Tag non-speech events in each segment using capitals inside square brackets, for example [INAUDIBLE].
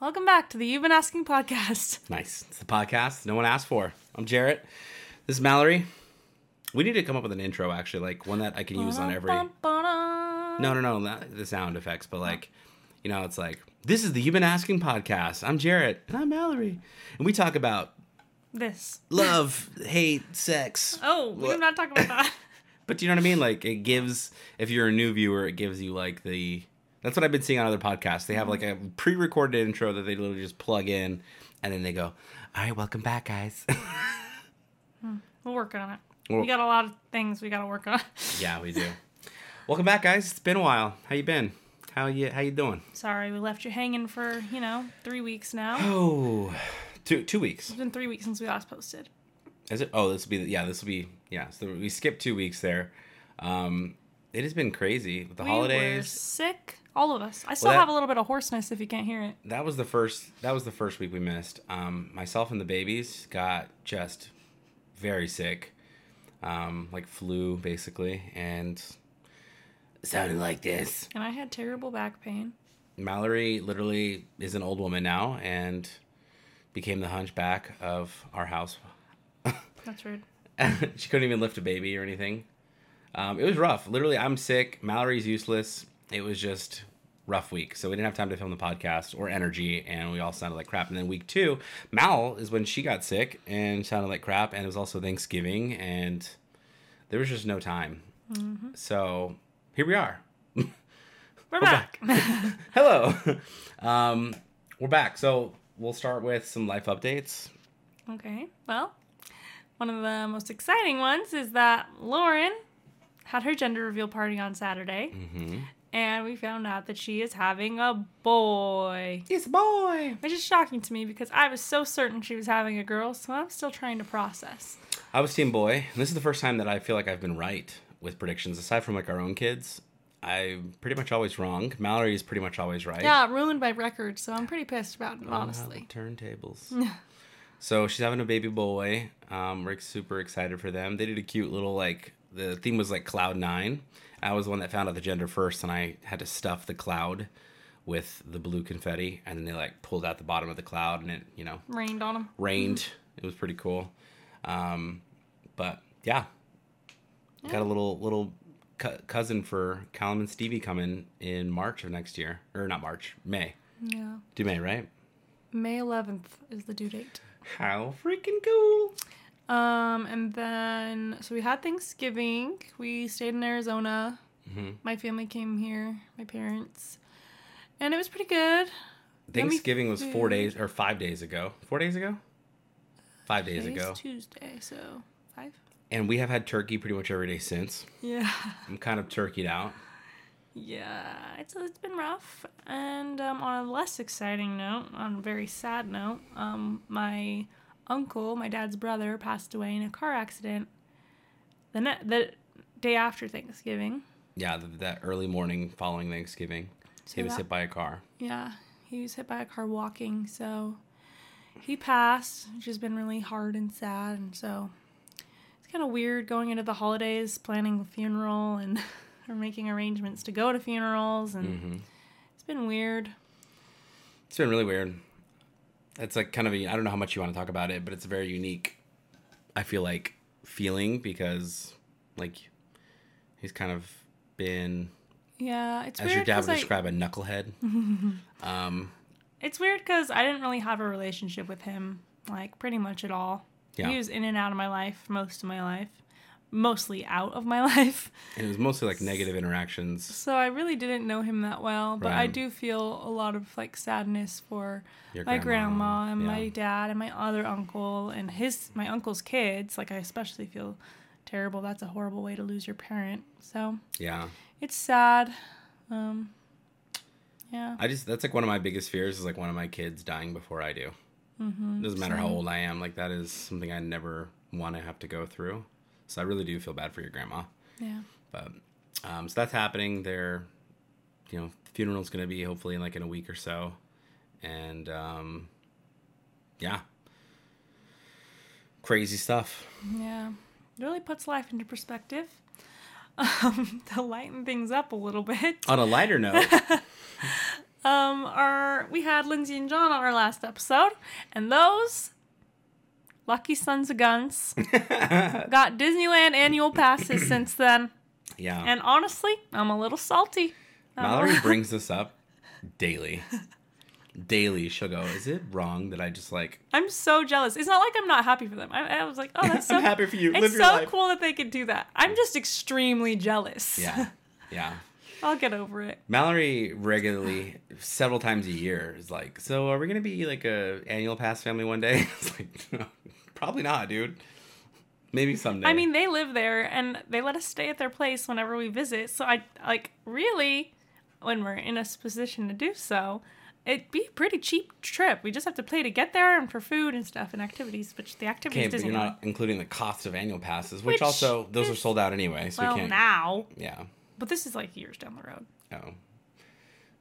Welcome back to the You've Been Asking podcast. Nice. It's the podcast no one asked for. I'm Jarrett. This is Mallory. We need to come up with an intro, actually, like one that I can use on every. No, no, no, not the sound effects, but like, you know, it's like this is the You've Been Asking podcast. I'm Jarrett and I'm Mallory, and we talk about This. love, hate, sex. Oh, we're not talking about that. [LAUGHS] But you know what I mean? Like it gives if you're a new viewer, it gives you like the that's what I've been seeing on other podcasts. They have like a pre-recorded intro that they literally just plug in and then they go, "All right, welcome back, guys." [LAUGHS] We'll work on it. Well- we got a lot of things we got to work on. [LAUGHS] yeah, we do. welcome back, guys. It's been a while. How you been? How you how you doing? Sorry, we left you hanging for, you know, three weeks now. [SIGHS] Oh, two two weeks. It's been three weeks since we last posted. Is it? Oh, this will be yeah. This will be yeah. So we skipped two weeks there. Um, it has been crazy with the We were holidays. sick. All of us. I still Well, that- have a little bit of hoarseness if you can't hear it. that was the first that was the first week we missed um myself and the babies got just very sick um like flu basically and sounded like this And I had terrible back pain. mallory literally is an old woman now and became the hunchback of our house [LAUGHS] That's rude. she couldn't even lift a baby or anything um, it was rough literally i'm sick mallory's useless it was just rough week so we didn't have time to film the podcast or energy and we all sounded like crap and then week two mal is when she got sick and sounded like crap and it was also thanksgiving and there was just no time so here we are We're, back. [LAUGHS] hello um, we're back so we'll start with some life updates okay. Well, one of the most exciting ones is that Lauren had her gender reveal party on Saturday. mm-hmm. And we found out that she is having a boy. it's a boy Which is shocking to me because I was so certain she was having a girl, so I'm still trying to process. I was team boy. And this is the first time that I feel like I've been right with predictions. Aside from like our own kids, I'm pretty much always wrong. Mallory is pretty much always right. Yeah, ruined by record, so I'm pretty pissed about it, honestly. Turntables. [LAUGHS] so she's having a baby boy. Um, we're super excited for them. They did a cute little like the theme was like cloud nine. I was the one that found out the gender first, and I had to stuff the cloud with the blue confetti, and then they like pulled out the bottom of the cloud, and it you know Rained on them. rained. It was pretty cool. Um, but yeah, got a little little cu- cousin for Callum and Stevie coming in March of next year, or not March, May. Yeah. Do May, right? May 11th is the due date. How freaking cool! Um, and then so we had Thanksgiving. We stayed in Arizona. Mhm. My family came here, my parents, and it was pretty good. Thanksgiving was four days or five days ago. Four days ago. Five days Today's ago, Tuesday, so five. and we have had turkey pretty much every day since. Yeah, I'm kind of turkeyed out. yeah. It's it's been rough. And um, on a less exciting note, on a very sad note, um, my uncle, my dad's brother, passed away in a car accident. The ne- the day after Thanksgiving. Yeah, th- that early morning following Thanksgiving, So he was that- hit by a car. Yeah, he was hit by a car walking, so he passed, which has been really hard and sad, and so it's kind of weird going into the holidays, planning a funeral and [LAUGHS] or making arrangements to go to funerals, and hmm it's been weird. It's been really weird. It's like kind of a I don't know how much you want to talk about it, but it's a very unique. I feel like feeling because like he's kind of been Yeah, it's as weird. your dad would I- describe a knucklehead. [LAUGHS] um, it's weird because I didn't really have a relationship with him, like pretty much at all. Yeah. He was in and out of my life most of my life, mostly out of my [LAUGHS] life. and it was mostly like negative interactions. So I really didn't know him that well, but I do feel a lot of like sadness for Your my grandma, grandma and yeah. my dad and my other uncle and his my uncle's kids. Like I especially feel terrible. That's a horrible way to lose your parent. So Yeah, it's sad. Um, yeah. I just that's like one of my biggest fears is like one of my kids dying before I do. Mm-hmm. Doesn't matter how old I am. Like that is something I never want to have to go through. So I really do feel bad for your grandma. Yeah. But um, so that's happening. Their, you know, funeral's gonna be hopefully in like in a week or so, and um, yeah, crazy stuff. Yeah. It really puts life into perspective. Um, [LAUGHS] to lighten things up a little bit. On a lighter note, [LAUGHS] um, our we had Lindsay and John on our last episode, and those lucky sons of guns [LAUGHS] got Disneyland annual passes [CLEARS THROAT] since then. Yeah. And honestly, I'm a little salty. I'm Mallory [LAUGHS] brings this up daily. Daily, she'll go, Is it wrong that I just like. I'm so jealous. It's not like I'm not happy for them. I, I was like, oh, that's [LAUGHS] so. I'm happy for you. It's Live so life. cool that they could do that. I'm just extremely jealous. Yeah. Yeah. I'll get over it. Mallory regularly, several times a year, is like, "So are we gonna be like a annual pass family one day?" It's like, no, probably not, dude. Maybe someday. I mean, they live there and they let us stay at their place whenever we visit. So I like really, when we're in a position to do so, it'd be a pretty cheap trip. We just have to pay to get there and for food and stuff and activities, which the activities okay, but you're not including the cost of annual passes, which, Which also those are sold out anyway, so well, we can't. now, Yeah. but this is like years down the road. Oh.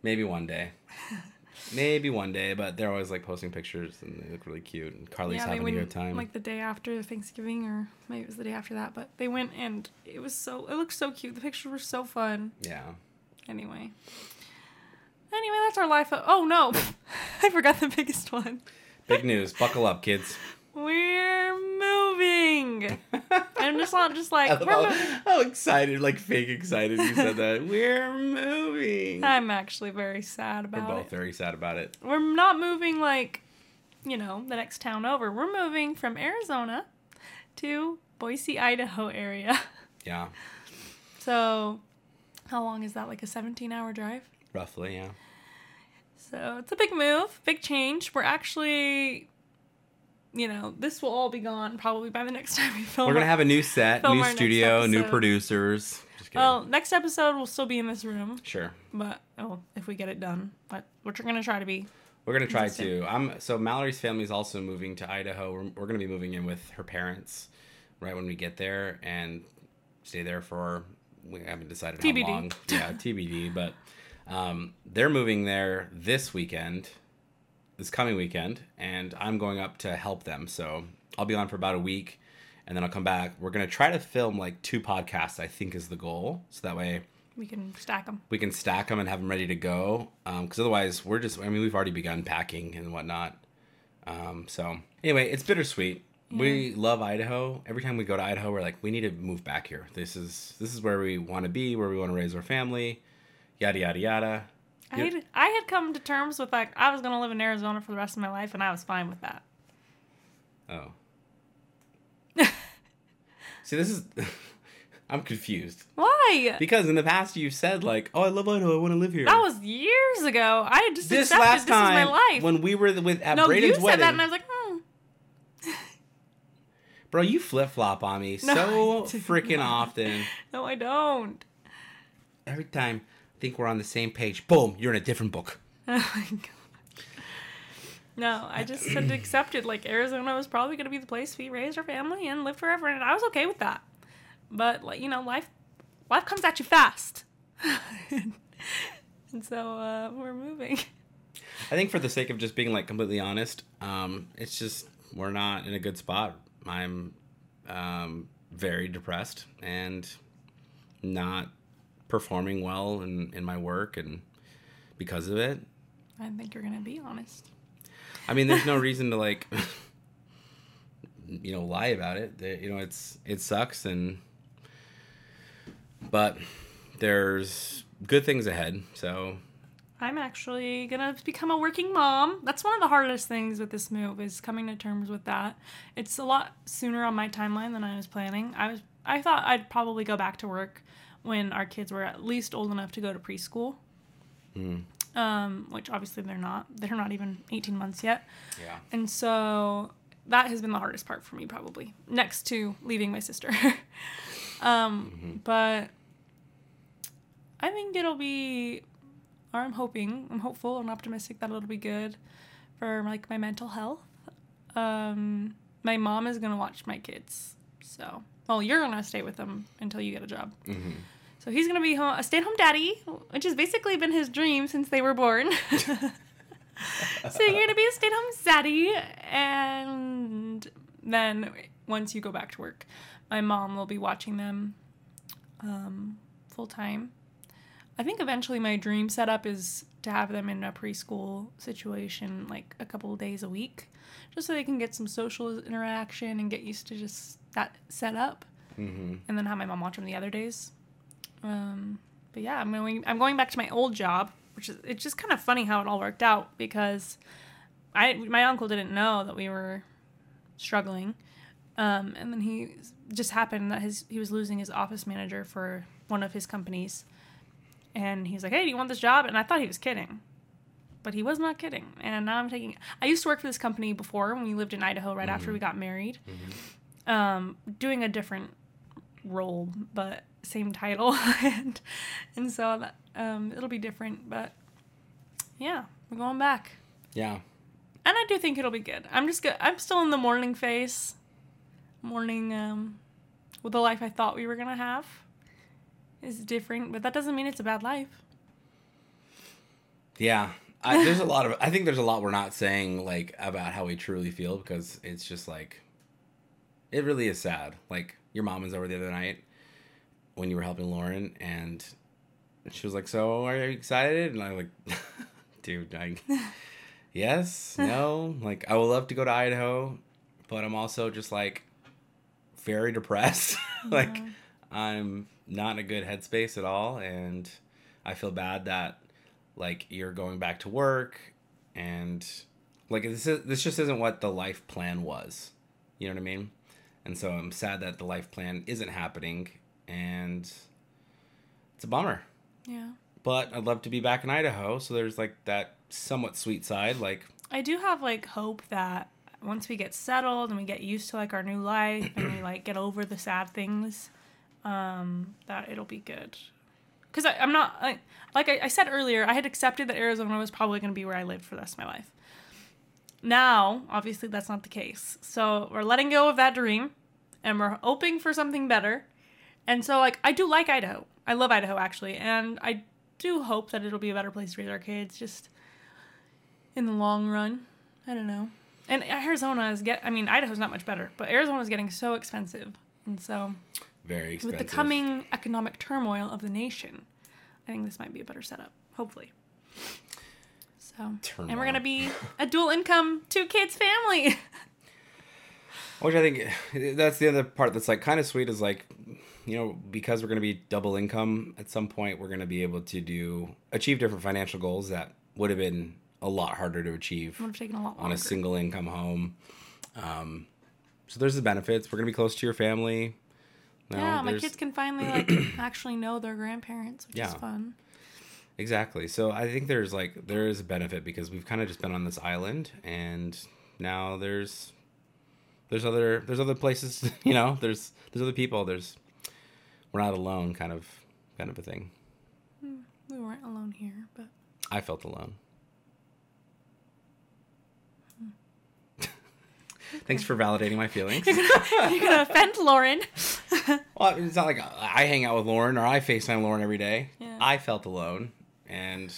Maybe one day. [LAUGHS] Maybe one day, but they're always like posting pictures and they look really cute. And Carly's yeah, having a good time. like the day after Thanksgiving, or maybe it was the day after that. But they went and it was so it looked so cute. The pictures were so fun. yeah. Anyway. Anyway, that's our life. Oh no, [LAUGHS] I forgot the biggest one. Big news. Buckle up, kids. We're moving. I'm just not just like I love we're how, how excited, like fake excited you said that. [LAUGHS] We're moving. I'm actually very sad about it. We're both it. very sad about it. We're not moving like, you know, the next town over. We're moving from Arizona to Boise, Idaho area. [LAUGHS] Yeah. So, how long is that? Like a 17 hour drive? Roughly, yeah. So, it's a big move, big change. We're actually, you know, this will all be gone probably by the next [LAUGHS] time we film. We're gonna it. have a new set, new studio, new producers. Well, next episode we'll still be in this room, sure. but oh, if we get it done, but we're gonna try to be. We're gonna try Consistent. to. I'm so Mallory's family is also moving to Idaho. We're, we're gonna be moving in with her parents right when we get there and stay there for. We haven't decided TBD. how long. Yeah, TBD. But um, they're moving there this weekend, this coming weekend, and I'm going up to help them. So I'll be on for about a week, and then I'll come back. We're gonna try to film like two podcasts. I think is the goal, so that way We can stack them. we can stack them and have them ready to go. Because otherwise, we're just, I mean, we've already begun packing and whatnot. Um, so, anyway, it's bittersweet. We love Idaho. Every time we go to Idaho, we're like, we need to move back here. This is this is where we want to be, where we want to raise our family, yada yada yada. I had, I had come to terms with like I was gonna live in Arizona for the rest of my life, and I was fine with that. Oh. [LAUGHS] See, this is, [LAUGHS] I'm confused Why? because in the past you've said like, oh, I love Idaho, I want to live here. That was years ago. I had just this accepted last this is time my life. when we were with at no, Braden's you said wedding. that, and I was like, hmm. [LAUGHS] Bro, you flip flop on me No, so freaking often. No, I don't. Every time think we're on the same page, boom, you're in a different book. [LAUGHS] Oh my god. No, I just had to accept it. Like Arizona was probably gonna be the place we raised our family and live forever, and I was okay with that. But like you know, life life comes at you fast, [LAUGHS] and so uh, we're moving. I think for the sake of just being like completely honest, um, it's just we're not in a good spot. I'm um, very depressed and not performing well in, in my work and because of it. I think you're gonna be honest. I mean, there's no [LAUGHS] reason to like, [LAUGHS] you know, lie about it. You know, it's it sucks, and but there's good things ahead. So I'm actually gonna become a working mom. That's one of the hardest things with this move is coming to terms with that. It's a lot sooner on my timeline than I was planning. I was I thought I'd probably go back to work when our kids were at least old enough to go to preschool. Um, which obviously they're not. They're not even 18 months yet. yeah, And so that has been the hardest part for me, probably next to leaving my sister. [LAUGHS] um, But I think it'll be, or I'm hoping, I'm hopeful and optimistic that it'll be good for like my mental health. Um, my mom is gonna watch my kids, so well, you're gonna stay with them until you get a job. Mm-hmm. So he's gonna be home, a stay-at-home daddy, which has basically been his dream since they were born. [LAUGHS] so you're gonna be a stay-at-home daddy, and then once you go back to work, my mom will be watching them um, full time. I think eventually my dream setup is to have them in a preschool situation like a couple of days a week, just so they can get some social interaction and get used to just that setup, Mm-hmm. and then have my mom watch them the other days. Um, but yeah, I'm going. I'm going back to my old job, which is it's just kind of funny how it all worked out because I my uncle didn't know that we were struggling, um, and then he just happened that his he was losing his office manager for one of his companies, and he's like, "Hey, do you want this job?" And I thought he was kidding, but he was not kidding. And now I'm taking. I used to work for this company before when we lived in Idaho right after we got married, um, doing a different role but same title, [LAUGHS] and and so that, um, it'll be different. But yeah, we're going back. Yeah. And I do think it'll be good. I'm just good. I'm still in the morning phase. Morning, um, with the life I thought we were gonna have is different, but that doesn't mean it's a bad life. Yeah. I, [LAUGHS] there's a lot of I think there's a lot we're not saying like about how we truly feel because it's just like it really is sad. Like your mom was over the other night when you were helping Lauren and she was like, "So, are you excited?" And I'm like, [LAUGHS] "Dude, I [LAUGHS] Yes, no. [LAUGHS] Like I would love to go to Idaho, but I'm also just like very depressed. like Yeah. I'm not in a good headspace at all and I feel bad that like you're going back to work and like this is this just isn't what the life plan was. You know what I mean? And so I'm sad that the life plan isn't happening and it's a bummer. Yeah. But I'd love to be back in Idaho, so there's like that somewhat sweet side like I do have like hope that once we get settled and we get used to like our new life and we like get over the sad things, um, that it'll be good. Because I'm not I, like I, I said earlier, I had accepted that Arizona was probably going to be where I lived for the rest of my life. Now, obviously, that's not the case. So we're letting go of that dream, and we're hoping for something better. And so, like, I do like Idaho. I love Idaho actually, and I do hope that it'll be a better place to raise our kids. Just in the long run. I don't know. And Arizona is get. I mean, Idaho's not much better, but Arizona is getting so expensive, and so very expensive. with the coming economic turmoil of the nation, I think this might be a better setup. Hopefully. So, and we're gonna be [LAUGHS] a dual income, two kids family. Which I think that's the other part that's like kind of sweet is like, you know, because we're going to be double income at some point, we're going to be able to do achieve different financial goals that would have been a lot harder to achieve Would have taken a lot on a single income home. Um, so there's the benefits. We're going to be close to your family. No, yeah, my kids can finally like [CLEARS THROAT] actually know their grandparents, which is fun. Exactly. So I think there's like there is a benefit because we've kind of just been on this island and now there's there's other there's other places, [LAUGHS] you know, there's there's other people, there's we're not alone kind of kind of a thing. Hmm, we weren't alone here, but I felt alone. Hmm. [LAUGHS] Thanks for validating my feelings. you're gonna [LAUGHS] offend Lauren. well, it's not like I hang out with Lauren or I FaceTime Lauren every day. Yeah. I felt alone and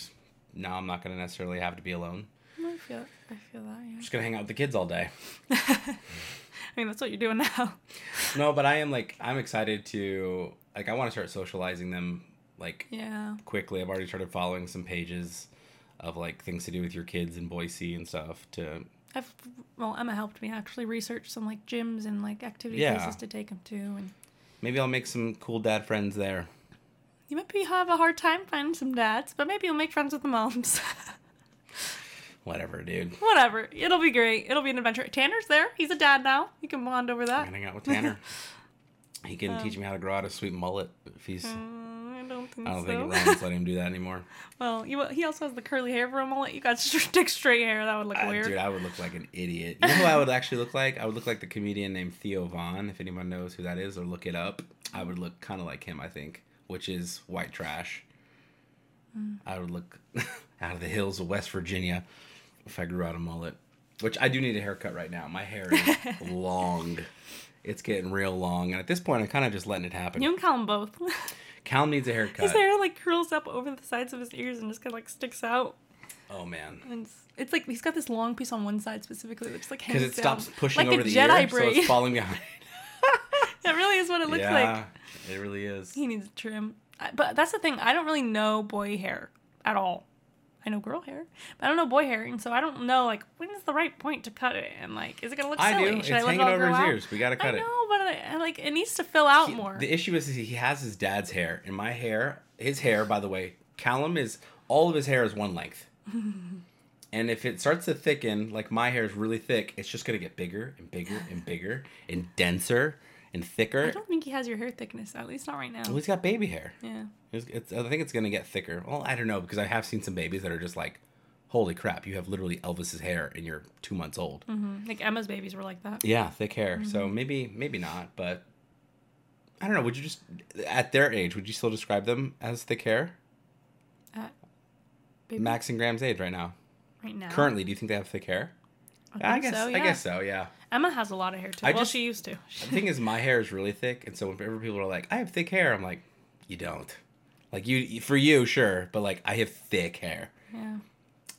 now I'm not going to necessarily have to be alone. I feel, I feel that. Yeah. I'm just going to hang out with the kids all day. [LAUGHS] I mean, that's what you're doing now. No, but I am like I'm excited to like I want to start socializing them like Yeah. quickly. I've already started following some pages of like things to do with your kids in Boise and stuff to I've well, Emma helped me actually research some like gyms and like activity Yeah. places to take them to, and maybe I'll make some cool dad friends there. You might be have a hard time finding some dads, but maybe you'll make friends with the moms. [LAUGHS] Whatever, dude. Whatever, it'll be great. It'll be an adventure. Tanner's there. He's a dad now. You can bond over I'm that. gonna hang out with Tanner. [LAUGHS] He can Um, teach me how to grow out a sweet mullet if he's Mm, I don't think. I don't so. think Ryan's letting [LAUGHS] him do that anymore. well, you, he also has the curly hair for a mullet. You got stick straight hair. That would look Uh, weird. dude, I would look like an idiot. You know who I would actually look like? I would look like the comedian named Theo Von. If anyone knows who that is or look it up, I would look kind of like him. I think, which is white trash. Mm. I would look [LAUGHS] out of the hills of West Virginia if I grew out a mullet. Which I do need a haircut right now. My hair is [LAUGHS] long. It's getting real long, and at this point, I'm kind of just letting it happen. you call them both. [LAUGHS] Callum needs a haircut. His hair like curls up over the sides of his ears and just kind of like sticks out. Oh man. And it's, it's like he's got this long piece on one side specifically that just like Because it stops pushing like over the Jedi ear, braid. so it's falling behind. [LAUGHS] that really is what it looks yeah, like. it really is. He needs a trim. But that's the thing. I don't really know boy hair at all. I know girl hair, but I don't know boy hair, and so I don't know like when is the right point to cut it, and like is it gonna look I silly? do. Should it's I let it all over grow his out? ears. We gotta cut I it. know, but I, I, like it needs to fill out He- more. The issue is he has his dad's hair, and my hair, his hair, by the way, Callum is all of his hair is one length. [LAUGHS] and if it starts to thicken, like my hair is really thick, it's just gonna get bigger and bigger and bigger and denser and thicker. I don't think he has your hair thickness. At least not right now. Well, he's got baby hair. yeah. It's, it's, I think it's gonna get thicker. Well, I don't know because I have seen some babies that are just like, holy crap, you have literally Elvis's hair and you're two months old. hmm Like Emma's babies were like that. Yeah, thick hair. So Mm-hmm. maybe maybe not, but I don't know. Would you just at their age would you still describe them as thick hair? At baby Max and Graham's age right now. right now. Currently, do you think they have thick hair? I, I guess so, I guess so. Yeah. Emma has a lot of hair too. I well, just- she used to. [LAUGHS] The thing is, my hair is really thick, and so whenever people are like, "I have thick hair," I'm like, "You don't." Like you, for you, sure, but like I have thick hair. yeah.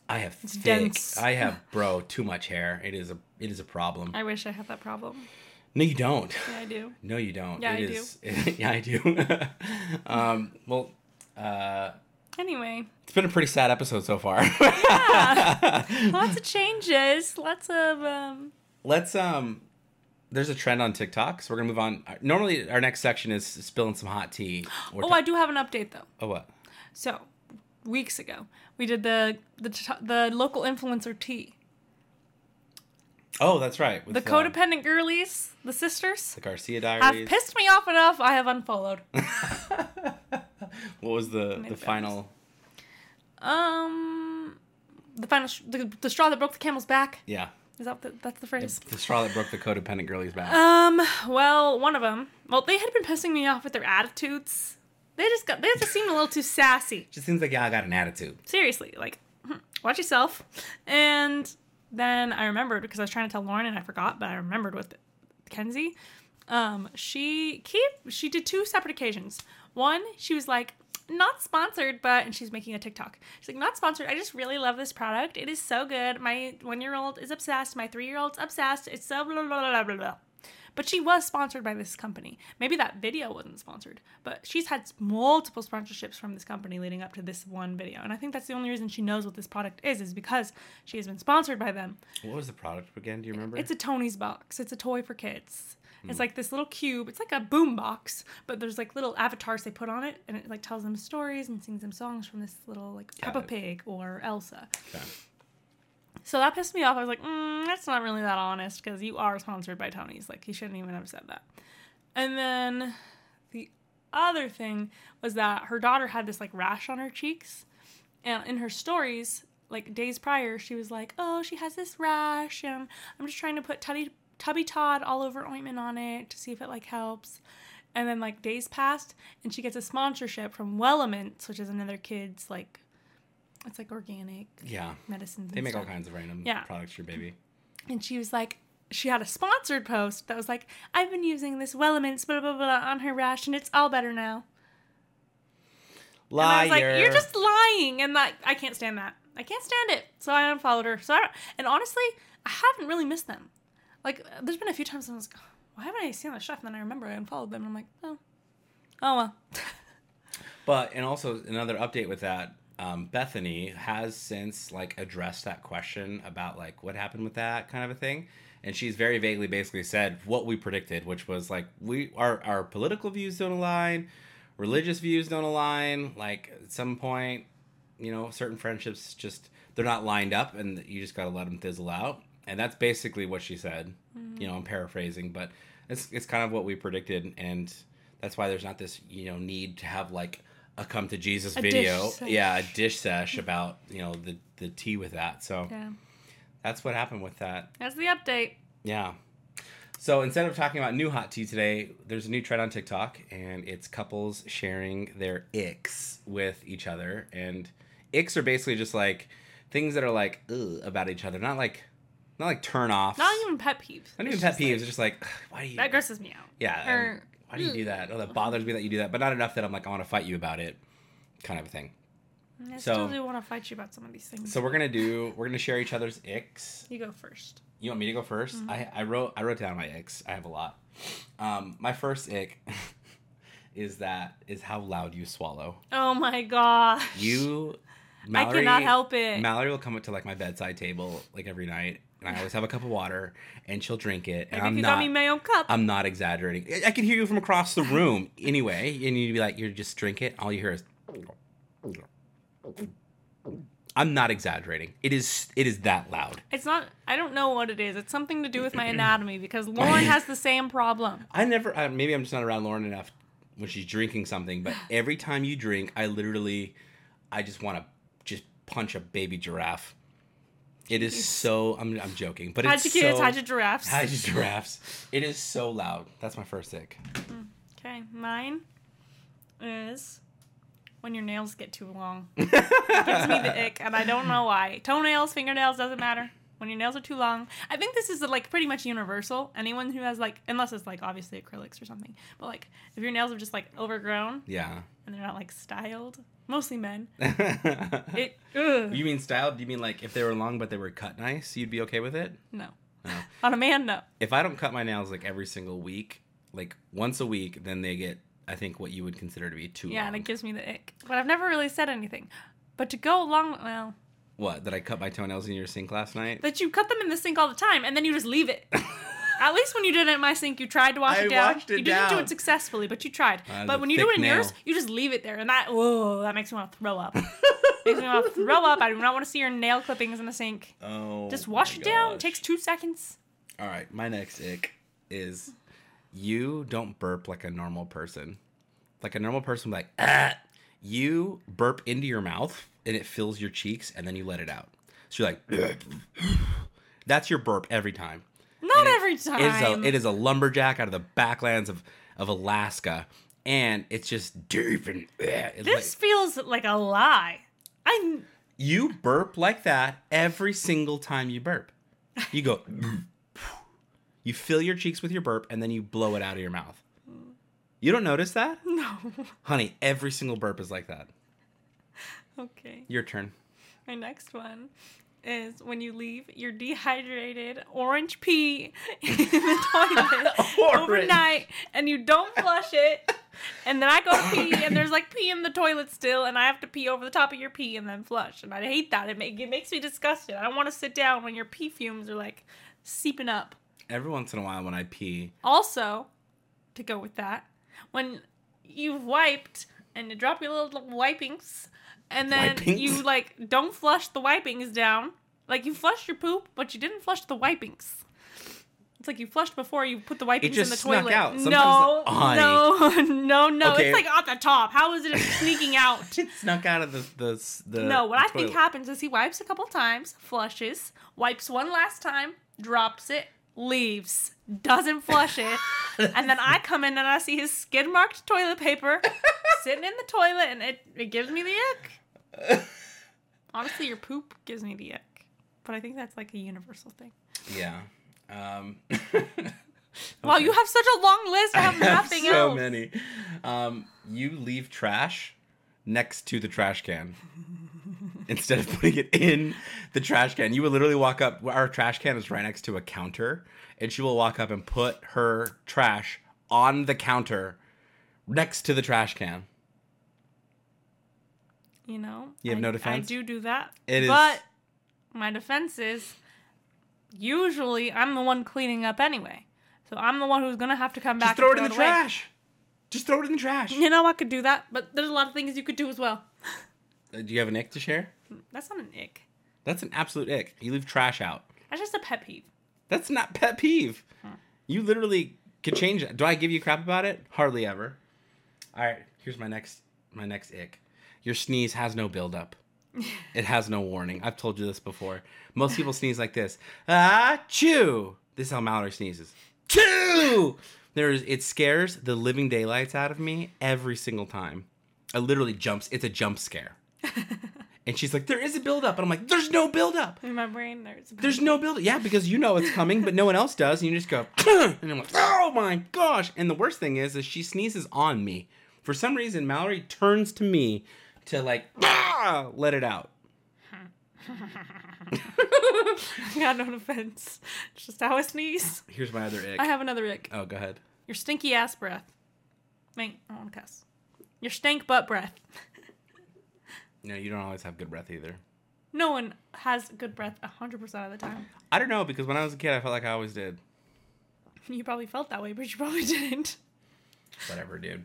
I have thick. dense. I have, [LAUGHS] bro, too much hair. It is a, it is a problem. I wish I had that problem. No, you don't. Yeah, I do. [LAUGHS] No, you don't. Yeah, It I do. is- yeah, I do. um, well, uh, Anyway, it's been a pretty sad episode so far. Yeah, lots of changes. Lots of um. Let's um. There's a trend on TikTok, so we're gonna move on. Normally, our next section is spilling some hot tea. Or Oh, ta- I do have an update though. oh what? So, weeks ago, we did the the the local influencer tea. Oh, that's right. with, The uh, codependent girlies, the sisters, the Garcia Diaries, have pissed me off enough. I have unfollowed. [LAUGHS] what was the the final? Um, the final the, the straw that broke the camel's back. Yeah, Is that the, that's the phrase? the straw that broke the codependent girlie's back. Um, well, one of them. Well, they had been pissing me off with their attitudes. They just got they just seemed a little too sassy. Just seems like y'all got an attitude. Seriously, like hmm, watch yourself. And then I remembered because I was trying to tell Lauren and I forgot, but I remembered with Kenzie. Um, she keep she did two separate occasions. One, she was like, not sponsored, but and she's making a TikTok. She's like, not sponsored. I just really love this product. It is so good. My one year old is obsessed. My three year old's obsessed. It's so blah blah blah blah blah. But she was sponsored by this company. Maybe that video wasn't sponsored, but she's had multiple sponsorships from this company leading up to this one video. And I think that's the only reason she knows what this product is, is because she has been sponsored by them. What was the product again? Do you remember? It's a Tonies box. It's a toy for kids. It's like this little cube. It's like a boom box, but there's like little avatars they put on it, and it like tells them stories and sings them songs from this little like Peppa it- Pig or Elsa. Okay. So that pissed me off. I was like, mm, that's not really that honest because you are sponsored by Tonies. Like, he shouldn't even have said that. And then the other thing was that her daughter had this like rash on her cheeks. And in her stories, like days prior, she was like, oh, she has this rash. And I'm just trying to put Tubby, Tubby Todd all over ointment on it to see if it like helps. And then like days passed and she gets a sponsorship from Wellements, which is another kid's like, it's like organic Yeah, medicines. they make all kinds of random Yeah. products for your baby. and she was like she had a sponsored post that was like i've been using this Wellements blah blah blah on her rash and it's all better now Liar. and i was like you're just lying and like i can't stand that i can't stand it so i unfollowed her so I don't, and honestly i haven't really missed them like there's been a few times i was like why haven't i seen that stuff and then i remember i unfollowed them and i'm like oh oh well [LAUGHS] But and also another update with that, um, Bethany has since like addressed that question about like what happened with that kind of a thing, and she's very vaguely basically said what we predicted, which was like we our our political views don't align, religious views don't align. Like at some point, you know, certain friendships just they're not lined up, and you just got to let them fizzle out. And that's basically what she said. You know, I'm mm. paraphrasing, but it's it's kind of what we predicted, and that's why there's not this you know need to have like a come to Jesus A video, yeah, a dish sesh about you know the the tea with that. So yeah that's what happened with that. that's the update Yeah. So instead of talking about new hot tea today, there's a new trend on TikTok, and it's couples sharing their icks with each other. And icks are basically just like things that are like Ugh, about each other, not like not like turn off. not even pet peeves not even pet peeves. like, it's just like [SIGHS] why do you? that grosses me out yeah. or- why do you do that? Oh, that bothers me that you do that, but not enough that I'm like I want to fight you about it, kind of a thing. i So- still do want to fight you about some of these things So we're gonna do we're gonna share each other's icks. you go first You want me to go 1st I, I wrote I wrote down my icks. I have a lot. Um, my first ick [LAUGHS] is that is how loud you swallow. Oh my gosh. You, I cannot help it. Mallory will come up to like my bedside table like every night, and I always have a cup of water, and she'll drink it, and Maybe I'm you not. got me my own cup. I'm not exaggerating. I- can hear you from across the room [LAUGHS] anyway, and you'd be like, "You just drink it." All you hear is. I'm not exaggerating. It is. It is that loud. It's not. I don't know what it is. It's something to do with my [CLEARS THROAT] anatomy because Lauren has the same problem. [LAUGHS] I never. I, maybe I'm just not around Lauren enough when she's drinking something. But [SIGHS] every time you drink, I literally, I just want to just punch a baby giraffe. It is so. I'm. I'm joking, but Hide it's kids, so, hide your giraffes. [LAUGHS] Hide your giraffes. It is so loud. That's my first ick. Okay, mine is when your nails get too long. [LAUGHS] It gives me the ick, and I don't know why. Toenails, fingernails, doesn't matter. When your nails are too long, I think this is like pretty much universal. Anyone who has like, unless it's like obviously acrylics or something, but like if your nails are just like overgrown Yeah. and they're not like styled, mostly men. you [LAUGHS] It, ugh, mean styled? Do you mean like if they were long but they were cut nice, you'd be okay with it? no. No. [LAUGHS] On a man, no. If I don't cut my nails like every single week, like once a week, then they get I think what you would consider to be too Yeah, and it gives me the ick. But I've never really said anything. But to go along, well, What? Did I cut my toenails in your sink last night? that you cut them in the sink all the time and then you just leave it. [LAUGHS] At least when you did it in my sink, you tried to wash I it down. it you didn't do it successfully, but you tried. Uh, but when you do it in yours, you just leave it there, and that whoa, that makes me want to throw up. [LAUGHS] makes me want to throw up. I do not want to see your nail clippings in the sink. Oh. Just wash it down. It takes two seconds. All right, my next ick is you don't burp like a normal person. Like a normal person would like, ah. You burp into your mouth and it fills your cheeks and then you let it out. So you're like, [SIGHS] that's your burp every time. Not it- every time. It is, a, it is a lumberjack out of the backlands of, of Alaska. And it's just deep and [SIGHS] it's this like, feels like a lie. I you burp like that every single time you burp. You go, [CLEARS THROAT] you fill your cheeks with your burp and then you blow it out of your mouth. You don't notice that? [LAUGHS] no. Honey, every single burp is like that. Okay. Your turn. My next one is when you leave your dehydrated orange pee in the [LAUGHS] toilet overnight and you don't flush it. And then I go to pee and there's like pee in the toilet still and I have to pee over the top of your pee and then flush. And I hate that. It, make, it makes me disgusted. I don't want to sit down when your pee fumes are like seeping up. Every once in a while when I pee, Also, to go with that, when you've wiped and you drop your little wipings, and then Wipings? you like don't flush the wipings down, like you flushed your poop, but you didn't flush the wipings. It's like you flushed before you put the wipings in just the snuck toilet. out. [LAUGHS] No, no, no, no. Okay. It's like at the top. How is it [LAUGHS] sneaking out? it snuck out of the the, the No, what the I think happens is he wipes a couple times, flushes, wipes one last time, drops it, leaves, doesn't flush it, [LAUGHS] and then I come in and I see his skid marked toilet paper sitting in the toilet, and it, it gives me the ick. Honestly, your poop gives me the ick, but I think that's like a universal thing. Yeah. Um, [LAUGHS] Wow, you have such a long list. I have [LAUGHS] nothing so else. So many. Um, you leave trash next to the trash can [LAUGHS] instead of putting it in the trash can. You will literally walk up. Our trash can is right next to a counter, and she will walk up and put her trash on the counter next to the trash can. You know, You have I, no defense? I do do that. It is- but my defense is usually I'm the one cleaning up anyway, so I'm the one who's gonna have to come back. Just throw it in the away. trash. Just throw it in the trash. You know, I could do that, but there's a lot of things you could do as well. Uh, Do you have an ick to share? That's not an ick. That's an absolute ick. You leave trash out. That's just a pet peeve. That's not pet peeve. You literally could change it. Do I give you crap about it? Hardly ever. All right, here's my next my next ick. Your sneeze has no buildup. it has no warning. I've told you this before. Most people sneeze like this. Ah, chew. This is how Mallory sneezes. Chew. There's it scares the living daylights out of me every single time. I literally jumps. It's a jump scare. [LAUGHS] and she's like, "There is a buildup," and I'm like, "There's no buildup." In my brain, there's. There's no build. Yeah, because you know it's coming, but no one else does, and you just go, [CLEARS THROAT] and I'm like, oh my gosh! And the worst thing is, is she sneezes on me. For some reason, Mallory turns to me to like [LAUGHS] ah, let it out. [LAUGHS] I got no defense. It's just how I sneeze. Here's my other ick. I have another ick. oh, go ahead. Your stinky ass breath. Mate, I don't want to cuss. Your stank butt breath. No, you don't always have good breath either. No one has good breath 100% of the time. I don't know because when I was a kid, I felt like I always did. You probably felt that way, but you probably [LAUGHS] didn't. Whatever, dude.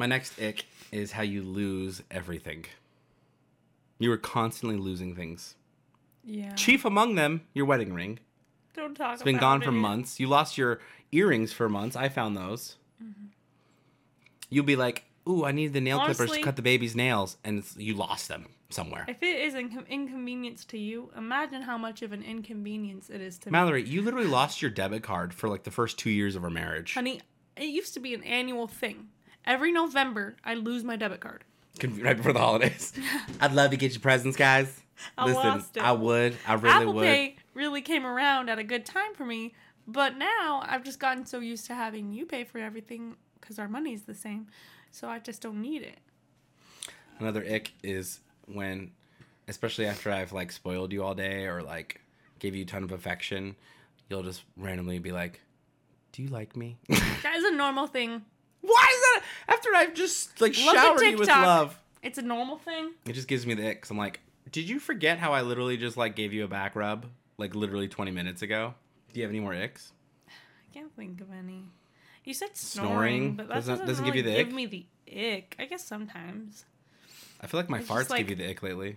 My next ick is how you lose everything. You were constantly losing things. Yeah. Chief among them, your wedding ring. Don't talk It's been gone it. for months. You lost your earrings for months. I found those. Mm-hmm. You'll be like, "Ooh, I need the nail clippers to cut the baby's nails," and it's, you lost them somewhere. If it is incon- inconvenience to you, imagine how much of an inconvenience it is to me. Mallory, you literally lost your debit card for like the first two years of our marriage. Honey, it used to be an annual thing. Every November, I lose my debit card. Right before the holidays. [LAUGHS] I'd love to get you presents, guys. I Listen, lost it. I would. I really Apple would. Pay really came around at a good time for me, but now I've just gotten so used to having you pay for everything because our money's the same, so I just don't need it. Another ick is when, especially after I've like spoiled you all day or like gave you a ton of affection, you'll just randomly be like, "Do you like me?" [LAUGHS] That is a normal thing. Why is that? After I've just like Look at showered you with TikTok. love, It's a normal thing. it just gives me the ick. 'cause I'm like, did you forget how I literally just like gave you a back rub like literally 20 minutes ago? Do you have any more icks? I can't think of any. You said Snoring snoring, but that doesn't- doesn't, doesn't give you really the give ick? me the ick. I guess sometimes. I feel like my It's farts like- give you the ick lately.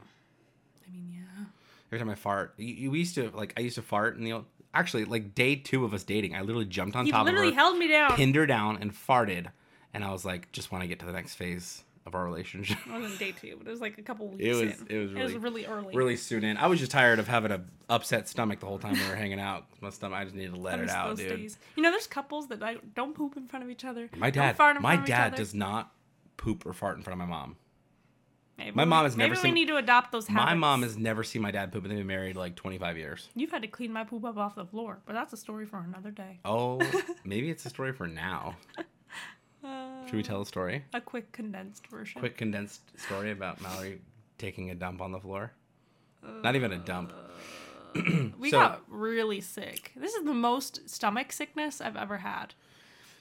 I mean, yeah. Every time I fart, you, you used to like I used to fart in the old, actually like day two of us dating, I literally jumped on You top of literally her, held me down. pinned her down, and farted, and I was like, just want to get to the next phase of our relationship. It wasn't day two, but it was like a couple [LAUGHS] weeks. It was- in. it was really, It was really- early. really soon in, I was just tired of having a upset stomach the whole time we were hanging out. My stomach, I just needed to let it out, those dude. days. You know, there's couples that like, don't poop in front of each other. My dad, my front of each dad does not poop or fart in front of my mom. Maybe my mom has never Maybe seen- we need to adopt those habits. My mom has never seen my dad poop, and they've been married like 25 years. You've had to clean my poop up off the floor, but that's a story for another day. Oh, [LAUGHS] maybe it's a story for now. Uh, Should we tell a story? a quick condensed version? Quick condensed story about Mallory taking a dump on the floor. Not even a dump. We so- got really sick. This is the most stomach sickness I've ever had.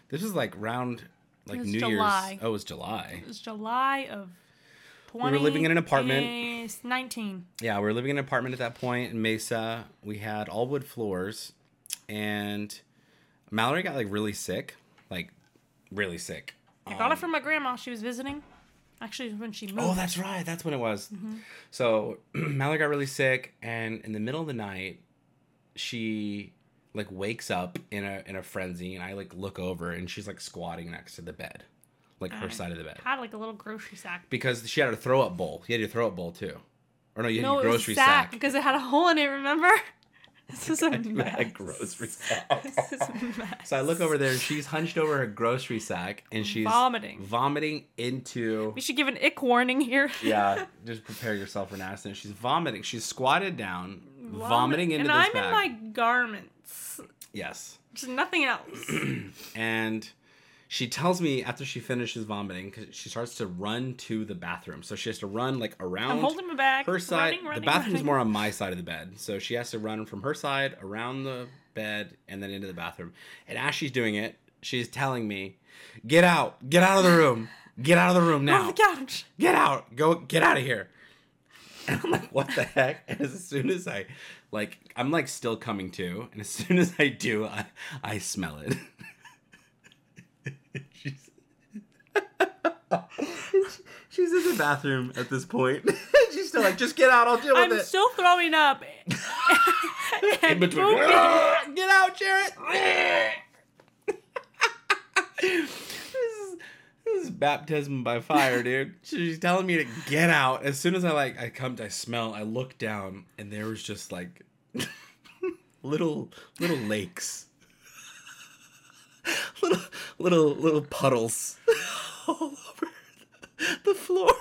This is like round like It was New July. Year's. Oh, it was July. It was July of 20. were living in an apartment. 19. Yeah, we were living in an apartment at that point in Mesa. We had all wood floors, and Mallory got like really sick, like really sick. I got it um, from my grandma. She was visiting. Actually, when she oh, moved. Oh, that's right. That's when it was. Mm-hmm. So [CLEARS THROAT] Mallory got really sick, and in the middle of the night, she like wakes up in a in a frenzy, and I like look over, and she's like squatting next to the bed, like her I side of the bed, had like a little grocery sack. because she had a throw up bowl. You had your throw up bowl too, or no, you had No, your grocery a sack, sack. because it had a hole in it. Remember? [LAUGHS] This is a [LAUGHS] mess. a grocery [LAUGHS] sack. this is a mess. So I look over there, and she's hunched over her grocery sack, and she's Vomiting. vomiting into. We should give an ick warning here. Yeah, just prepare yourself for nastiness. She's vomiting. She's squatted down, vomiting into and this I'm bag. in my garments. Yes. Just nothing else. [CLEARS THROAT] and she tells me after she finishes vomiting because she starts to run to the bathroom. So she has to run like around I'm holding my bag. her side. Running, running, the bathroom's running. more on my side of the bed. So she has to run from her side around the bed and then into the bathroom. And as she's doing it she's telling me get out. Get out of the room. Get out of the room on now. the couch. get out. Go get out of here. [LAUGHS] And i'm like what the heck? And as soon as i like i'm like still coming to and as soon as i do i i smell it [LAUGHS] she's [LAUGHS] she's in the bathroom at this point. [LAUGHS] She's still like just get out i'll deal with I'm it. still throwing up. [LAUGHS] in between. get out Jarrett this is this is baptism by fire, dude. She's telling me to get out. As soon as I like, I come, I smell, I look down, and there was just like little little lakes, little little little puddles all [LAUGHS] over the floor,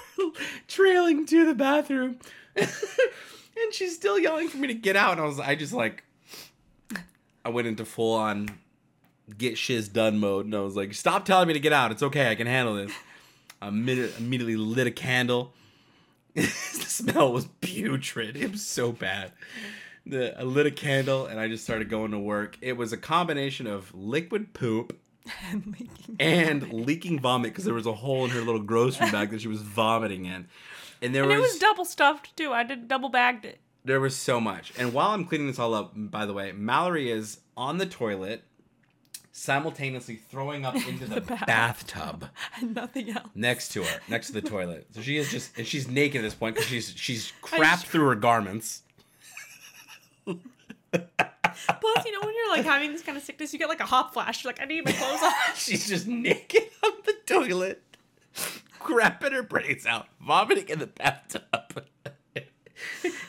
trailing to the bathroom. [LAUGHS] and she's still yelling for me to get out. And I was, I just like, I went into full on get shiz done mode, and I was like, "Stop telling me to get out. It's okay. I can handle this." I immedi- immediately lit a candle. [LAUGHS] the smell was putrid. It was so bad. The, I lit a candle and I just started going to work. It was a combination of liquid poop [LAUGHS] and leaking. and leaking vomit because there was a hole in her little grocery bag that she was vomiting in. And there And it was, was double stuffed too. I did double bagged it. there was so much. And while I'm cleaning this all up, by the way, Mallory is on the toilet, simultaneously throwing up [LAUGHS] into the, The bath. bathtub [LAUGHS] And nothing else. next to her, next to the toilet. So she is just, and she's naked at this point because she's she's crapped through her garments. Plus, you know, when you're like having this kind of sickness, you get like a hot flash. You're like, I need my clothes off. [LAUGHS] She's just naked on the toilet, crapping her brains out, vomiting in the bathtub. [LAUGHS]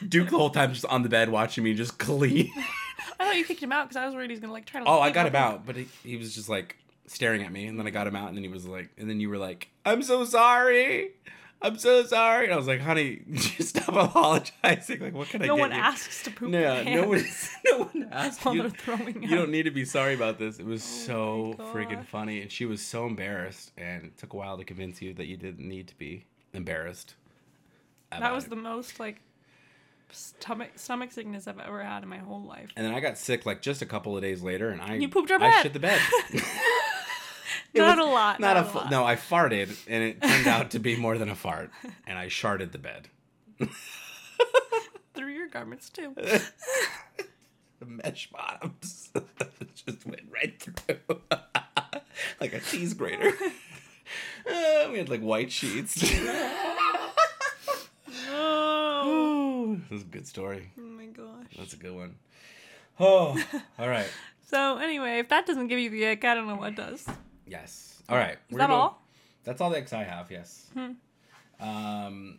Duke the whole time just on the bed watching me just clean. [LAUGHS] I thought you kicked him out because I was worried he's gonna like try to. Oh, I got him out, but he, he was just like staring at me, and then I got him out, and then he was like, and then you were like, "I'm so sorry, I'm so sorry," and I was like, "Honey, just [LAUGHS] stop apologizing. Like, what can I do? No one you?" asks to poop. No, their no one, [LAUGHS] no one asked [LAUGHS] while you. they're throwing You up. don't need to be sorry about this. It was so Oh my freaking funny, and she was so embarrassed, and it took a while to convince you that you didn't need to be embarrassed. That was it. the most like stomach stomach sickness I've ever had in my whole life. And then I got sick like just a couple of days later, and I You pooped your I shit the bed. Not a lot. Not, Not, a a lot. no. I farted, and it turned out to be more than a fart, and I sharded the bed. Through your garments too. [LAUGHS] the mesh bottoms [LAUGHS] just went right through [LAUGHS] like a cheese grater. Uh, we had like white sheets. Oh, [SIGHS] this is a good story. oh my gosh. That's a good one. Oh, all right. So anyway, if that doesn't give you the ick, I don't know what does. Yes. All right. Is that all? That's all the X I have. Yes. Hmm. Um,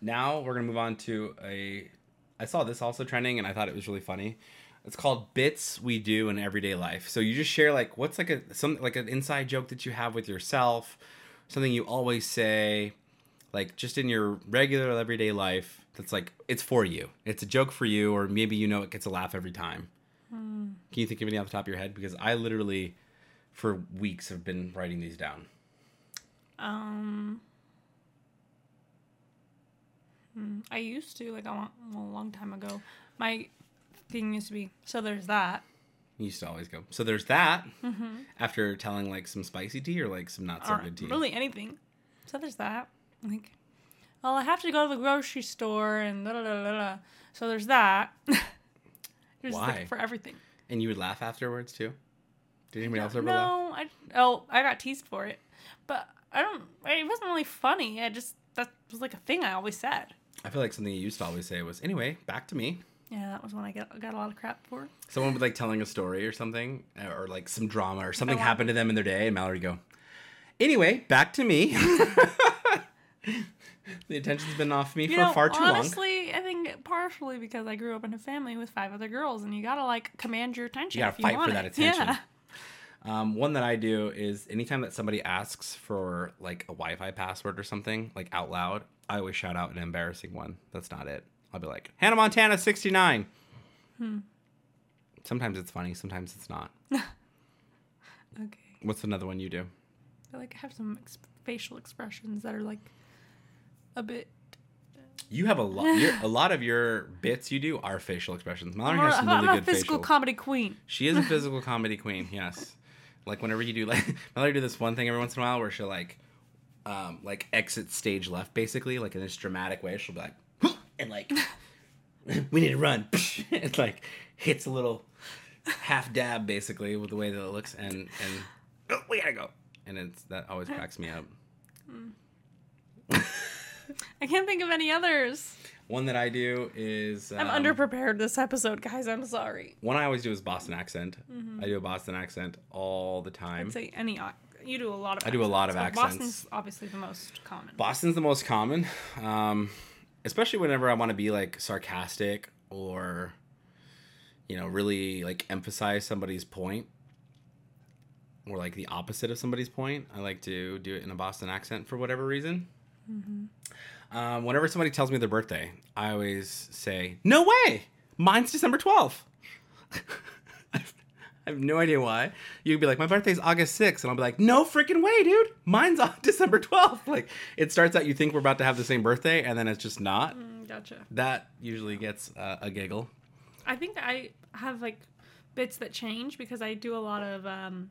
now we're gonna move on to a. I saw this also trending, and I thought it was really funny. It's called bits we do in everyday life. So you just share like what's like a some like an inside joke that you have with yourself, something you always say, like just in your regular everyday life. That's like it's for you. It's a joke for you, or maybe you know it gets a laugh every time. Hmm. Can you think of any off the top of your head? Because I literally, for weeks, have been writing these down. Um, hmm, I used to like a long, a long time ago. My thing used to be so there's that. You used to always go. So there's that. After telling like some spicy tea or like some not so or good tea. really anything. So there's that. Like, well, I have to go to the grocery store and da da da da. da. So there's that. [LAUGHS] There's like Why? for everything. And you would laugh afterwards too. Did anybody else ever laugh? No, I oh I got teased for it, but I don't. It wasn't really funny. I just that was like a thing I always said. I feel like something you used to always say was, "Anyway, back to me." Yeah, that was when I got got a lot of crap for. Someone would like telling a story or something, uh, or like some drama or something happened to them in their day, and Mallory would go, "Anyway, back to me." [LAUGHS] the attention's been off me You for know, far too long. honestly, I think partially because I grew up in a family with five other girls, and you gotta like command your attention. You gotta if you fight for want that [LAUGHS] attention. Yeah. Um, one that I do is anytime that somebody asks for like a Wi-Fi password or something, like out loud, I always shout out an embarrassing one. That's not it. I'll be like Hannah Montana sixty nine. Hmm. Sometimes it's funny, sometimes it's not. [LAUGHS] Okay. What's another one you do? I like have some ex- facial expressions that are like a bit. You have a lot. [LAUGHS] A lot of your bits you do are facial expressions. Mallory I'm has a- some I'm really a good physical facial. comedy queen. She is a [LAUGHS] physical comedy queen. Yes. Like whenever you do like [LAUGHS] Mallory do this one thing every once in a while where she'll like um like exit stage left basically like in this dramatic way. She'll be like and like [LAUGHS] we need to run. [LAUGHS] It's like hits a little half dab basically with the way that it looks and and oh, [GASPS] we gotta go. And it's that always cracks me up. I can't think of any others. One that I do is I'm um, underprepared this episode, guys. I'm sorry. one I always do is Boston accent I do a Boston accent all the time I'd say any. You do a lot of. I do a lot of accents. Boston's obviously the most common. Boston's the most common, um, especially whenever I want to be like sarcastic or, you know, really like emphasize somebody's point or like the opposite of somebody's point. I like to do it in a Boston accent for whatever reason. Um, whenever somebody tells me their birthday, I always say, "No way, mine's December twelfth." [LAUGHS] I have no idea why. You'd be like, my birthday's August 6th. And I'll be like, no freaking way, dude. Mine's on [LAUGHS] December 12th. Like, it starts out, you think we're about to have the same birthday, and then it's just not. Mm, gotcha. That usually gets uh, a giggle. I think I have like bits that change because I do a lot of um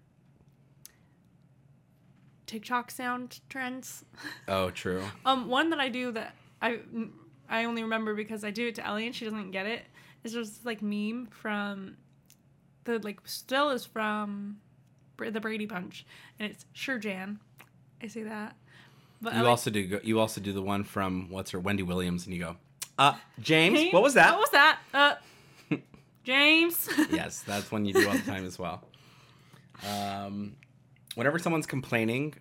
TikTok sound trends. Oh, true. [LAUGHS] Um, one that I do that I I only remember because I do it to Ellie and she doesn't get it. it. Is just like meme from the like still is from the Brady Bunch and it's sure Jan. I say that. But You like- also do. go- You also do the one from what's her Wendy Williams, and you go, uh, James. What was that? What was that? Uh, [LAUGHS] James. yes, that's one you do all the time as well. [LAUGHS] Um, whenever someone's complaining,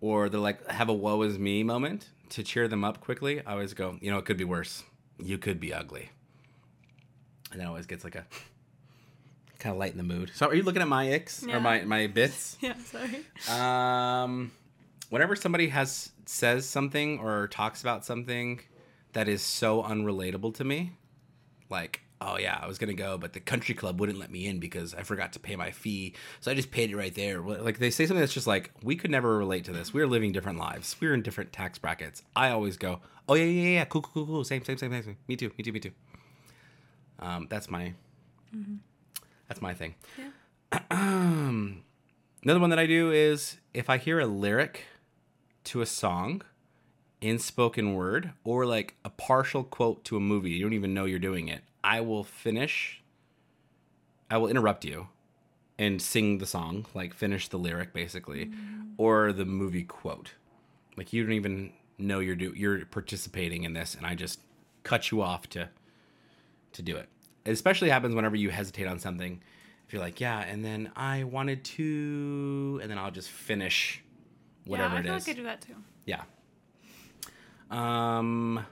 or they're like have a "woe is me" moment to cheer them up quickly, I always go, you know, it could be worse. You could be ugly, and that always gets like a kind of lighten the mood. So, are you looking at my icks Yeah. or my my bits? [LAUGHS] yeah, sorry. Um, whenever somebody has says something or talks about something that is so unrelatable to me, like, oh yeah, I was gonna go, but the country club wouldn't let me in because I forgot to pay my fee, so I just paid it right there. Like they say something that's just like, we could never relate to this. We're living different lives. We're in different tax brackets. I always go, oh yeah, yeah, yeah, cool, cool, cool, cool, same, same, same, same, same. Me too, me too, me too. Um, that's my, that's my thing. Yeah. [CLEARS THROAT] Another one that I do is if I hear a lyric to a song in spoken word or like a partial quote to a movie, you don't even know you're doing it. I will finish, I will interrupt you and sing the song, like finish the lyric basically, or the movie quote. Like you don't even know you're do you're participating in this, and I just cut you off to to do it. It especially happens whenever you hesitate on something. If you're like, yeah, and then I wanted to, and then I'll just finish whatever yeah, I it feel is. like I could do that too. Yeah. Um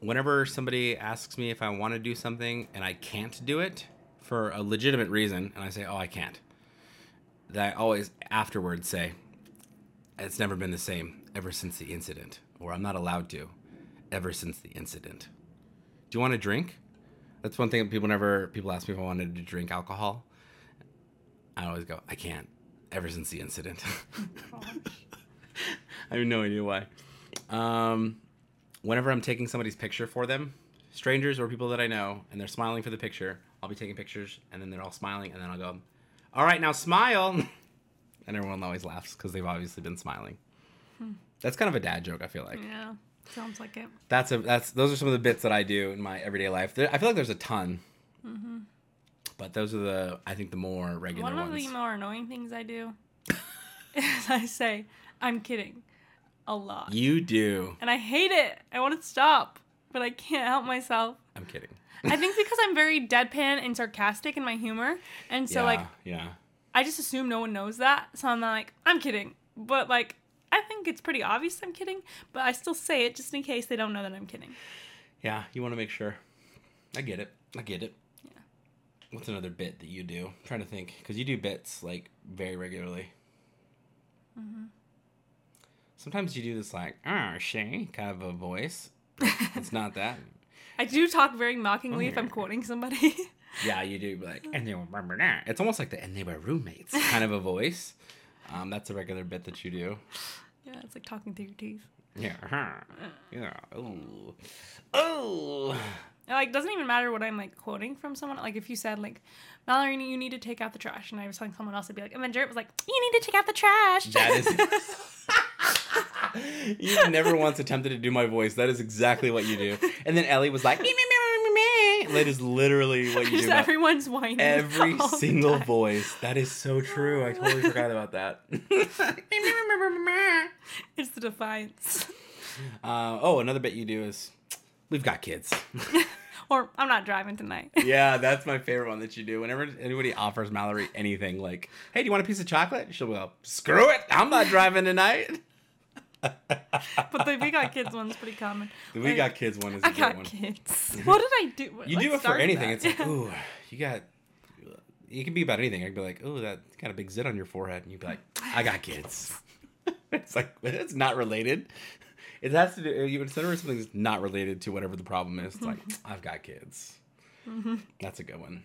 whenever somebody asks me if I want to do something and I can't do it for a legitimate reason and I say, "Oh, I can't." That I always afterwards say, "It's never been the same ever since the incident," or "I'm not allowed to ever since the incident." Do you want to drink? That's one thing that people never people ask me if I wanted to drink alcohol. I always go, "I can't ever since the incident." [LAUGHS] I have no idea why. Um, whenever I'm taking somebody's picture for them, strangers or people that I know, and they're smiling for the picture, I'll be taking pictures, and then they're all smiling, and then I'll go, "All right, now smile," [LAUGHS] and everyone always laughs because they've obviously been smiling. That's kind of a dad joke. I feel like Yeah, sounds like it. that's a that's those are some of the bits that I do in my everyday life. There, I feel like there's a ton, Mhm. but those are the I think the more regular One of ones. the more annoying things I do [LAUGHS] is I say, I'm kidding a lot. you do. And I hate it. I want to stop, but I can't help myself. I'm kidding. I think [LAUGHS] because I'm very deadpan and sarcastic in my humor. And so, yeah, like, yeah. I just assume no one knows that. So I'm like, I'm kidding. But, like, I think it's pretty obvious I'm kidding, but I still say it just in case they don't know that I'm kidding. Yeah, you want to make sure. I get it. I get it. Yeah. What's another bit that you do? I'm trying to think because you do bits like very regularly. Mm-hmm. Sometimes you do this like ah, "oh Shay" kind of a voice. it's not that. [LAUGHS] I do talk very mockingly if I'm quoting somebody. [LAUGHS] Yeah, you do like and they remember that. It's almost like the and they were roommates kind of a voice. Um, that's a regular bit that you do. yeah, it's like talking through your teeth. Yeah. huh. Yeah. Oh. Oh. Like doesn't even matter what I'm like quoting from someone. Like if you said like Mallory, you need to take out the trash, and I was telling someone else, I'd be like, and then Jarrett was like, you need to take out the trash. That is. [LAUGHS] [LAUGHS] you never once attempted to do my voice. That is exactly what you do. And then Ellie was like, "Me, me, me, me, me, me." that is literally what you Just do. everyone's whining. Every [LAUGHS] single voice. That is so true. I totally forgot [LAUGHS] about that. It's the defiance. uh, oh, another bit you do is, we've got kids. or I'm not driving tonight. yeah, that's my favorite one that you do. Whenever anybody offers Mallory anything, like, "Hey, do you want a piece of chocolate?" She'll go, "Screw it, I'm not driving tonight." But the we got kids one's pretty common. The we Like, got kids one is a I good got one. kids. [LAUGHS] What did I do? You do it for anything. that? It's like, ooh, you got. It can be about anything. I'd be like, ooh, that got a big zit on your forehead, and you'd be like, I got kids. [LAUGHS] it's like it's not related. It has to do. You would something that's not related to whatever the problem is. It's like [LAUGHS] I've got kids. That's a good one.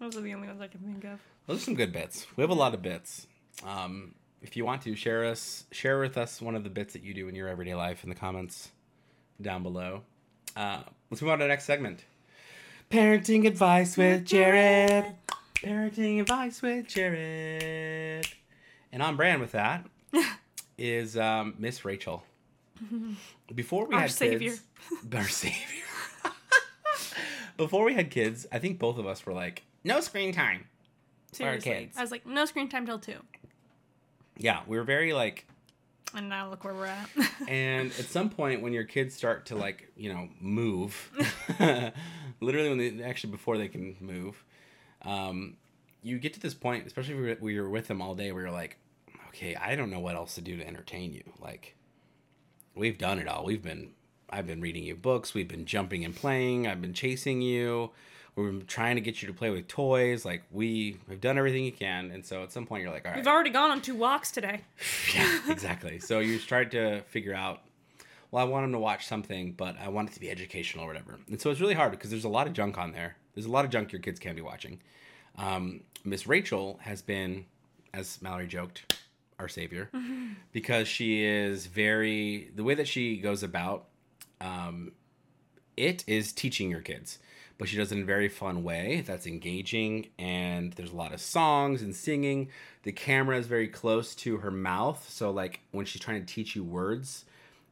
Those are the only ones I can think of. Those are some good bits. We have a lot of bits. Um, if you want to share us, share with us one of the bits that you do in your everyday life in the comments down below. Uh, let's move on to the next segment. Parenting advice with Jarrett. Parenting advice with Jarrett. And on brand with that [LAUGHS] is um, Miss Rachel. [LAUGHS] Before we Our had savior. kids, [LAUGHS] our savior. Before we had kids, I think both of us were like, no screen time. Seriously. kids. I was like, no screen time till two. Yeah, we were very like And now look where we're at. [LAUGHS] and at some point when your kids start to like you know move [LAUGHS] [LAUGHS] literally when they actually before they can move um, you get to this point especially if you're- when you're with them all day where you're like okay i don't know what else to do to entertain you. Like we've done it all. We've been i've been reading you books. We've been jumping and playing. I've been chasing you been trying to get you to play with toys like we have done everything you can and so at some point you're like all right We've already gone on two walks today. [LAUGHS] yeah, exactly. So you start to figure out, well, I want them to watch something, but I want it to be educational or whatever. And so it's really hard because there's a lot of junk on there. There's a lot of junk your kids can be watching. Um, Miss Rachel has been, as Mallory joked, our savior [LAUGHS] because she is very the way that she goes about um, it is teaching your kids but she does it in a very fun way that's engaging and there's a lot of songs and singing. The camera is very close to her mouth so like when she's trying to teach you words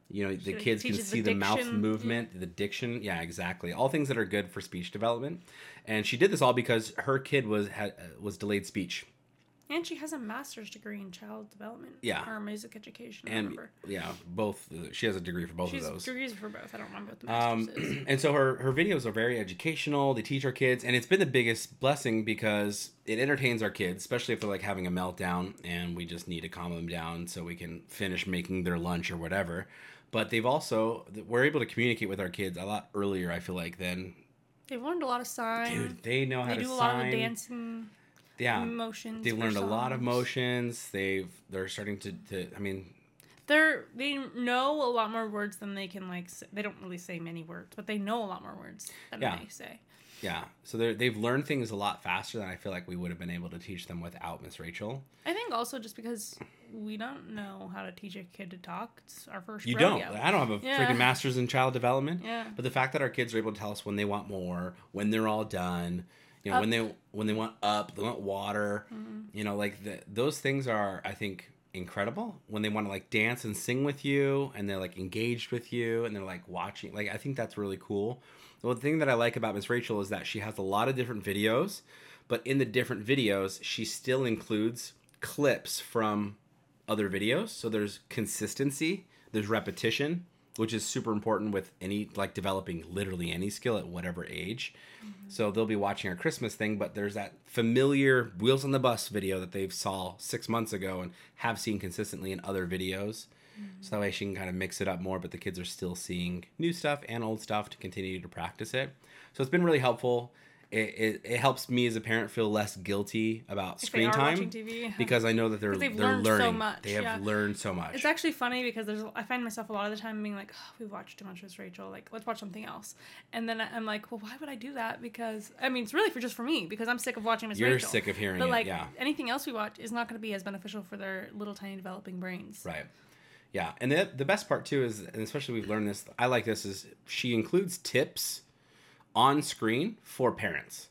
you know the kids can see the the, mouth movement the diction. Yeah exactly. All things that are good for speech development. And she did this all because her kid was had was delayed speech And she has a master's degree in child development. Yeah. Or music education. I and remember. yeah both she has a degree for both She's of those degrees for both. I don't remember what the Um, is. [CLEARS THROAT] and so her her videos are very educational. They teach our kids, and it's been the biggest blessing because it entertains our kids, especially if they're like having a meltdown and we just need to calm them down so we can finish making their lunch or whatever. But they've also we're able to communicate with our kids a lot earlier. I feel like than They've learned a lot of sign. dude they know how they to do a sign. lot of dancing yeah, motions. they've learned a lot of motions. They've they're starting to, to I mean They're they know a lot more words than they can like. s they don't really say many words, but they know a lot more words than Yeah. they say. yeah. So they they've learned things a lot faster than I feel like we would have been able to teach them without Miss Rachel. I think also just because we don't know how to teach a kid to talk. It's our first. You rodeo. don't. I don't have a Yeah. freaking master's in child development. Yeah. But the fact that our kids are able to tell us when they want more, when they're all done, you know, when they when they want up, they want water, Mm-hmm. you know, like the, those things are, I think, incredible. When they want to like dance and sing with you, and they're like engaged with you, and they're like watching, like I think that's really cool. Well, the thing that I like about Miss Rachel is that she has a lot of different videos, but in the different videos, she still includes clips from other videos. So there's consistency, there's repetition, which is super important with any like developing literally any skill at whatever age. Mm-hmm. So they'll be watching our Christmas thing, but there's that familiar Wheels on the Bus video that they've saw six months ago and have seen consistently in other videos. Mm-hmm. So that way she can kind of mix it up more, but the kids are still seeing new stuff and old stuff to continue to practice it. So it's been really helpful. It, it, it helps me as a parent feel less guilty about If screen time TV. because I know that they're they're learned so learning. much, They have yeah. learned so much. It's actually funny because there's I find myself a lot of the time being like, oh, we've watched too much with Rachel. Like, let's watch something else. And then I'm like, well, why would I do that? Because I mean, it's really for just for me because I'm sick of watching Miss You're Rachel. sick of hearing but it, like yeah. anything else we watch is not going to be as beneficial for their little tiny developing brains. Right. Yeah, and the the best part too is, and especially we've learned this. I like this is she includes tips on screen for parents.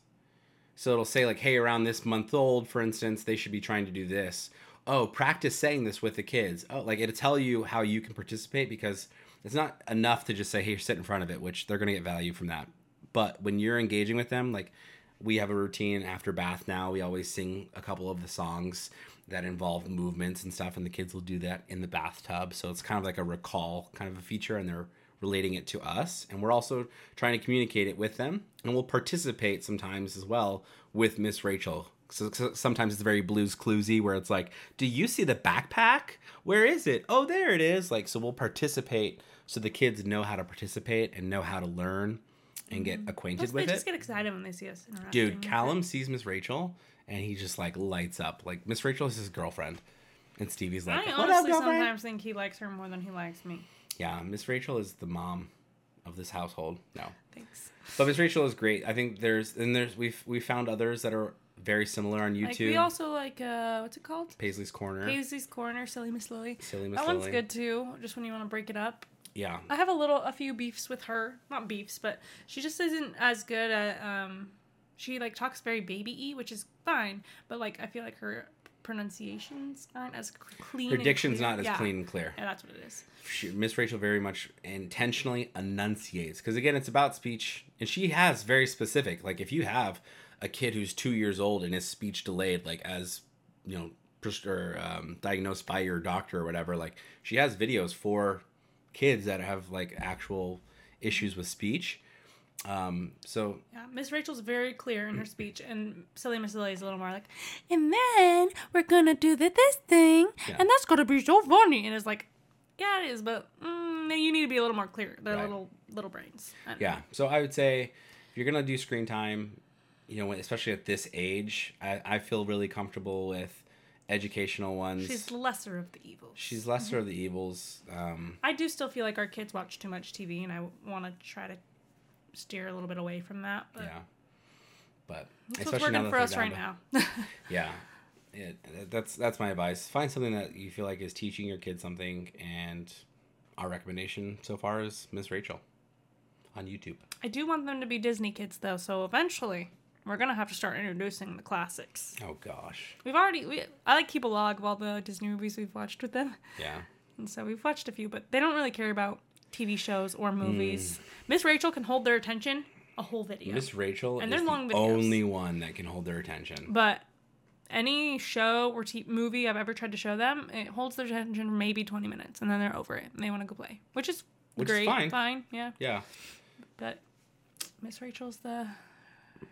So it'll say like, "Hey, around this month old, for instance, they should be trying to do this." Oh, practice saying this with the kids. Oh, like it'll tell you how you can participate because it's not enough to just say, "Hey, sit in front of it," which they're going to get value from that. But when you're engaging with them, like we have a routine after bath now, we always sing a couple of the songs that involve movements and stuff, and the kids will do that in the bathtub. So it's kind of like a recall kind of a feature, and they're relating it to us. And we're also trying to communicate it with them, and we'll participate sometimes as well with Miss Rachel. So, so sometimes it's very blues cluesy where it's like, do you see the backpack? Where is it? Oh, there it is. Like, so we'll participate so the kids know how to participate and know how to learn and get mm-hmm. acquainted Plus, with it. they just get excited when they see us. Dude, Callum sees Miss Rachel and he just like lights up. Like Miss Rachel is his girlfriend, and Stevie's like, I "What up, honestly sometimes think he likes her more than he likes me. Yeah, Miss Rachel is the mom of this household. No, Thanks. but Miss Rachel is great. I think there's and there's we've we found others that are very similar on YouTube. Like we also like uh, what's it called? Paisley's Corner, Paisley's Corner, Silly Miss Lily. Silly Miss That one's good too. Just when you want to break it up. Yeah, I have a little, a few beefs with her. Not beefs, but she just isn't as good at. Um, she like talks very baby-y, which is fine, but like I feel like her pronunciations aren't as clean. Prediction's clear. not as Yeah. clean and clear. Yeah, that's what it is. she, Miss Rachel very much intentionally enunciates because again, it's about speech, and she has very specific. Like if you have a kid who's two years old and his speech delayed, like as you know, pres- or um, diagnosed by your doctor or whatever, like she has videos for kids that have like actual issues with speech. Um, so Yeah, Miss Rachel's very clear in her speech, and Silly Miss Lily is a little more like, and then we're gonna do the, this thing, Yeah. and that's gonna be so funny. And it's like, yeah, it is, but mm, you need to be a little more clear. They're Right. little little brains. Yeah. So I would say if you're gonna do screen time, you know, especially at this age, I, I feel really comfortable with educational ones. She's lesser of the evils. She's lesser of the evils. Um, I do still feel like our kids watch too much TV, and I want to try to steer a little bit away from that. But yeah. But that's what's working that for us right now. [LAUGHS] Yeah. It, that's that's my advice. Find something that you feel like is teaching your kid something, and our recommendation so far is Miss Rachel on YouTube. I do want them to be Disney kids, though, so eventually we're gonna have to start introducing the classics. Oh gosh, We've already, we, I like keep a log of all the Disney movies we've watched with them. yeah. And so we've watched a few, but they don't really care about TV shows or Hmm. movies. Miss Rachel can hold their attention a whole video. Miss Rachel And is they're the long videos. only one that can hold their attention. but any show or t- movie I've ever tried to show them, it holds their attention for maybe 20 minutes and then they're over it and they want to go play, which is Which is great. fine. Fine, yeah. Yeah, But Miss Rachel's the,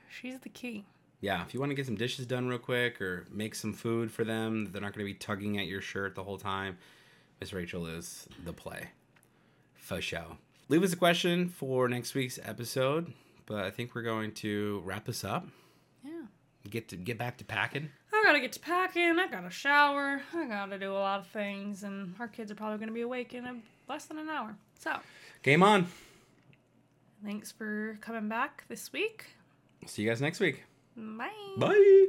she's the key. yeah. If you want to get some dishes done real quick or make some food for them, they're not going to be tugging at your shirt the whole time. Miss Rachel is the play. For show. Leave us a question for next week's episode, but I think we're going to wrap this up. Yeah. Get to get back to packing. I gotta get to packing. I gotta shower. I gotta do a lot of things, and our kids are probably gonna be awake in a, less than an hour. So, Game on. thanks for coming back this week. See you guys next week. Bye. Bye.